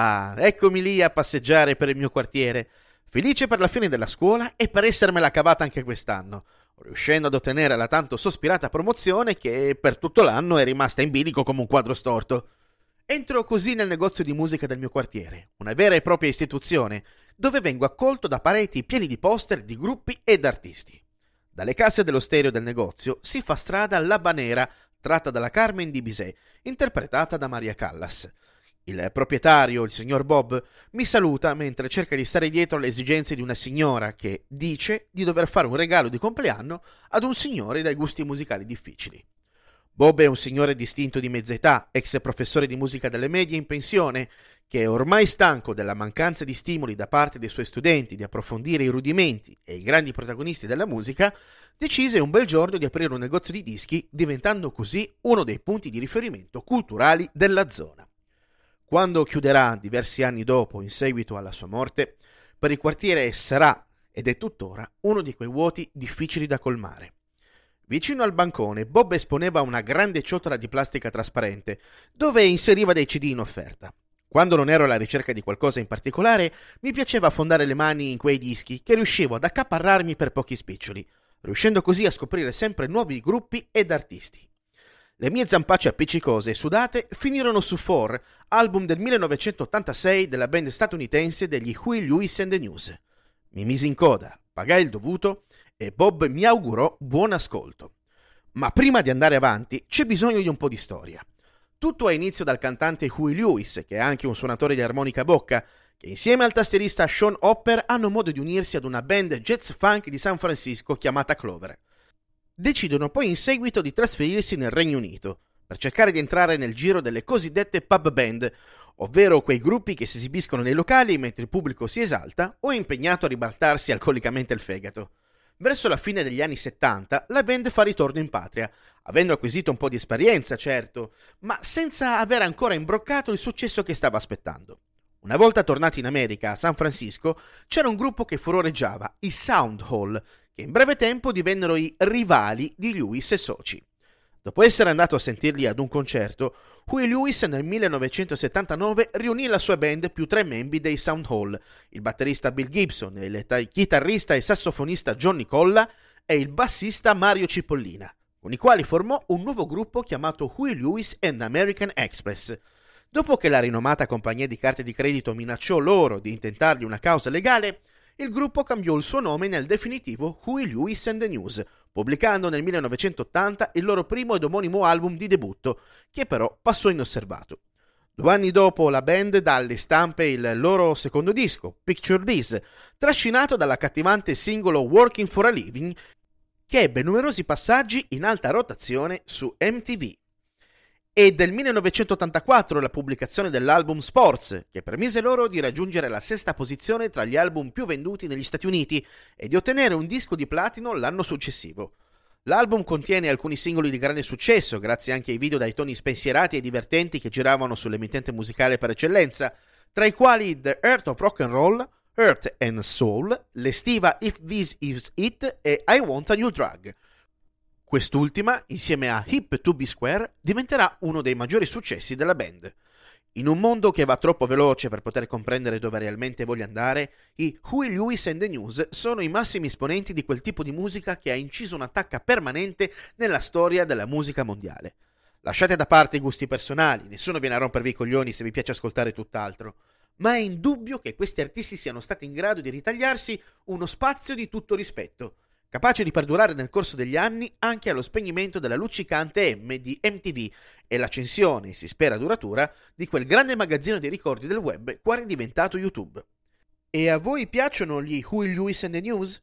Ah, eccomi lì a passeggiare per il mio quartiere, felice per la fine della scuola e per essermela cavata anche quest'anno, riuscendo ad ottenere la tanto sospirata promozione che per tutto l'anno è rimasta in bilico come un quadro storto. Entro così nel negozio di musica del mio quartiere, una vera e propria istituzione, dove vengo accolto da pareti pieni di poster di gruppi ed artisti. Dalle casse dello stereo del negozio si fa strada alla Nera, tratta dalla Carmen di Bizet, interpretata da Maria Callas. Il proprietario, il signor Bob, mi saluta mentre cerca di stare dietro alle esigenze di una signora che dice di dover fare un regalo di compleanno ad un signore dai gusti musicali difficili. Bob è un signore distinto di mezza età, ex professore di musica delle medie in pensione, che ormai stanco della mancanza di stimoli da parte dei suoi studenti di approfondire i rudimenti e i grandi protagonisti della musica, decise un bel giorno di aprire un negozio di dischi, diventando così uno dei punti di riferimento culturali della zona. Quando chiuderà diversi anni dopo, in seguito alla sua morte, per il quartiere sarà, ed è tuttora, uno di quei vuoti difficili da colmare. Vicino al bancone, Bob esponeva una grande ciotola di plastica trasparente, dove inseriva dei CD in offerta. Quando non ero alla ricerca di qualcosa in particolare, mi piaceva affondare le mani in quei dischi che riuscivo ad accaparrarmi per pochi spiccioli, riuscendo così a scoprire sempre nuovi gruppi ed artisti. Le mie zampacce appiccicose e sudate finirono su Four, album del 1986 della band statunitense degli Huey Lewis and the News. Mi misi in coda, pagai il dovuto e Bob mi augurò buon ascolto. Ma prima di andare avanti c'è bisogno di un po' di storia. Tutto ha inizio dal cantante Huey Lewis, che è anche un suonatore di armonica bocca, che insieme al tastierista Sean Hopper hanno modo di unirsi ad una band jazz funk di San Francisco chiamata Clover decidono poi in seguito di trasferirsi nel Regno Unito per cercare di entrare nel giro delle cosiddette pub band, ovvero quei gruppi che si esibiscono nei locali mentre il pubblico si esalta o è impegnato a ribaltarsi alcolicamente il fegato. Verso la fine degli anni 70 la band fa ritorno in patria, avendo acquisito un po' di esperienza, certo, ma senza aver ancora imbroccato il successo che stava aspettando. Una volta tornati in America, a San Francisco, c'era un gruppo che furoreggiava, i Sound Hall, che in breve tempo divennero i rivali di Lewis e soci. Dopo essere andato a sentirli ad un concerto, Huey Lewis nel 1979 riunì la sua band più tre membri dei Sound Hall, il batterista Bill Gibson, il chitarrista e sassofonista Johnny Colla e il bassista Mario Cipollina, con i quali formò un nuovo gruppo chiamato Huey Lewis and American Express. Dopo che la rinomata compagnia di carte di credito minacciò loro di intentargli una causa legale, il gruppo cambiò il suo nome nel definitivo Huey Lewis and the News, pubblicando nel 1980 il loro primo ed omonimo album di debutto, che però passò inosservato. Due anni dopo la band dà alle stampe il loro secondo disco, Picture This, trascinato dall'accattivante singolo Working for a Living, che ebbe numerosi passaggi in alta rotazione su MTV e del 1984 la pubblicazione dell'album Sports, che permise loro di raggiungere la sesta posizione tra gli album più venduti negli Stati Uniti e di ottenere un disco di platino l'anno successivo. L'album contiene alcuni singoli di grande successo, grazie anche ai video dai toni spensierati e divertenti che giravano sull'emittente musicale per eccellenza, tra i quali The Earth of Rock and Roll, Earth and Soul, l'estiva If This Is It e I Want a New Drug. Quest'ultima, insieme a Hip to Be Square, diventerà uno dei maggiori successi della band. In un mondo che va troppo veloce per poter comprendere dove realmente voglia andare, i Huey Lewis and the News sono i massimi esponenti di quel tipo di musica che ha inciso un'attacca permanente nella storia della musica mondiale. Lasciate da parte i gusti personali, nessuno viene a rompervi i coglioni se vi piace ascoltare tutt'altro, ma è indubbio che questi artisti siano stati in grado di ritagliarsi uno spazio di tutto rispetto capace di perdurare nel corso degli anni anche allo spegnimento della luccicante M di MTV e l'accensione, si spera duratura, di quel grande magazzino di ricordi del web quale è diventato YouTube. E a voi piacciono gli Huey Lewis and the News?